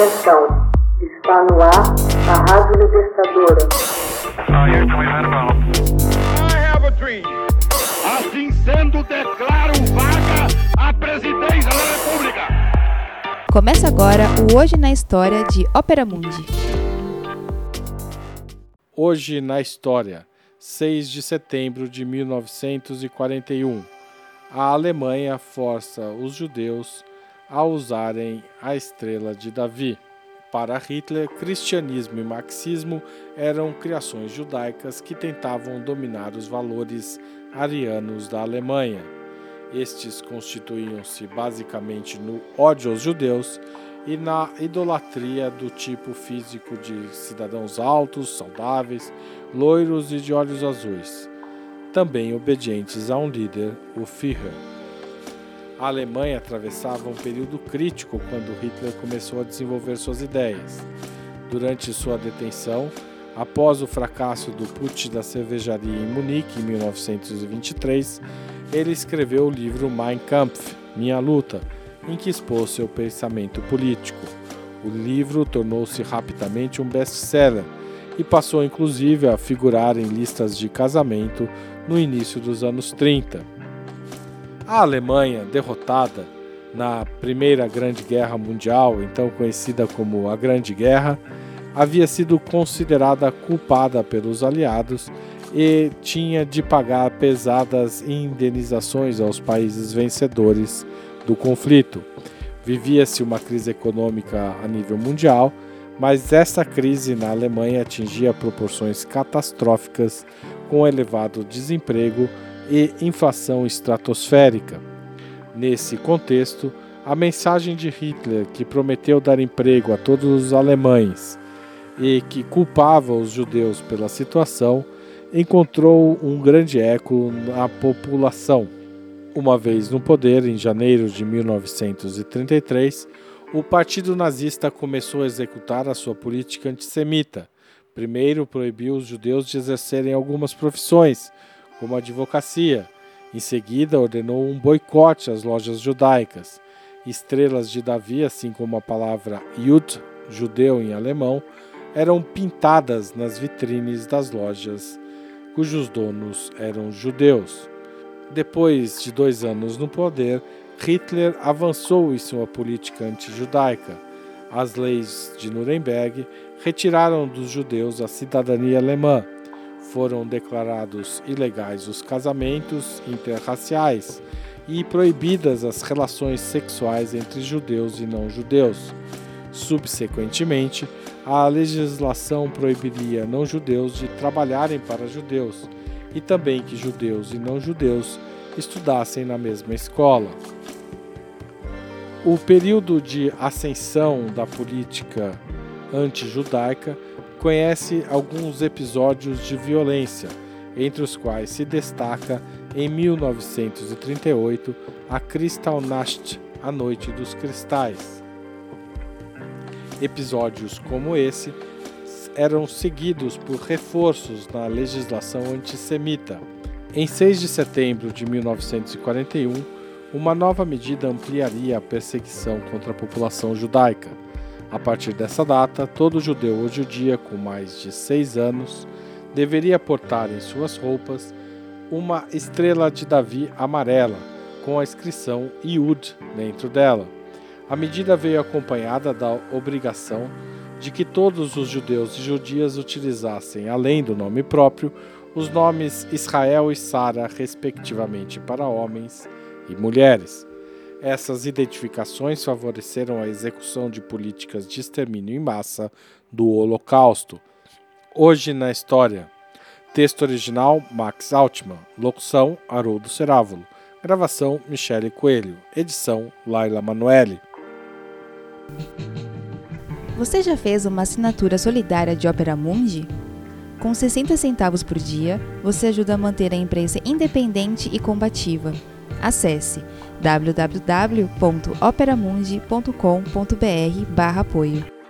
Atenção, está no ar a Rádio Libertadora. Assim sendo, declaro vaga a presidência da República. Começa agora o Hoje na História de Ópera Mundi. Hoje na História, 6 de setembro de 1941. A Alemanha força os judeus a usarem a estrela de Davi. Para Hitler, cristianismo e marxismo eram criações judaicas que tentavam dominar os valores arianos da Alemanha. Estes constituíam-se basicamente no ódio aos judeus e na idolatria do tipo físico de cidadãos altos, saudáveis, loiros e de olhos azuis, também obedientes a um líder, o Führer. A Alemanha atravessava um período crítico quando Hitler começou a desenvolver suas ideias. Durante sua detenção, após o fracasso do putsch da cervejaria em Munique em 1923, ele escreveu o livro Mein Kampf, Minha Luta, em que expôs seu pensamento político. O livro tornou-se rapidamente um best-seller e passou inclusive a figurar em listas de casamento no início dos anos 30. A Alemanha, derrotada na Primeira Grande Guerra Mundial, então conhecida como a Grande Guerra, havia sido considerada culpada pelos aliados e tinha de pagar pesadas indenizações aos países vencedores do conflito. Vivia-se uma crise econômica a nível mundial, mas essa crise na Alemanha atingia proporções catastróficas, com elevado desemprego e inflação estratosférica. Nesse contexto, a mensagem de Hitler, que prometeu dar emprego a todos os alemães e que culpava os judeus pela situação, encontrou um grande eco na população. Uma vez no poder, em janeiro de 1933, o Partido Nazista começou a executar a sua política antissemita. Primeiro, proibiu os judeus de exercerem algumas profissões, como a advocacia. Em seguida, ordenou um boicote às lojas judaicas. Estrelas de Davi, assim como a palavra Yud, judeu em alemão, eram pintadas nas vitrines das lojas cujos donos eram judeus. Depois de dois anos no poder, Hitler avançou em sua política anti-judaica. As leis de Nuremberg retiraram dos judeus a cidadania alemã foram declarados ilegais os casamentos interraciais e proibidas as relações sexuais entre judeus e não judeus. Subsequentemente, a legislação proibiria não judeus de trabalharem para judeus e também que judeus e não judeus estudassem na mesma escola. O período de ascensão da política anti-judaica conhece alguns episódios de violência, entre os quais se destaca em 1938 a Kristallnacht, a Noite dos Cristais. Episódios como esse eram seguidos por reforços na legislação antissemita. Em 6 de setembro de 1941, uma nova medida ampliaria a perseguição contra a população judaica. A partir dessa data, todo judeu ou judia com mais de seis anos deveria portar em suas roupas uma estrela de Davi amarela com a inscrição Iud dentro dela. A medida veio acompanhada da obrigação de que todos os judeus e judias utilizassem, além do nome próprio, os nomes Israel e Sara, respectivamente, para homens e mulheres. Essas identificações favoreceram a execução de políticas de extermínio em massa do Holocausto. Hoje na história. Texto original Max Altman. Locução Haroldo Cerávulo. Gravação Michele Coelho. Edição Laila Manoeli. Você já fez uma assinatura solidária de Opera Mundi? Com 60 centavos por dia, você ajuda a manter a imprensa independente e combativa. Acesse www.operamundi.com.br/apoio.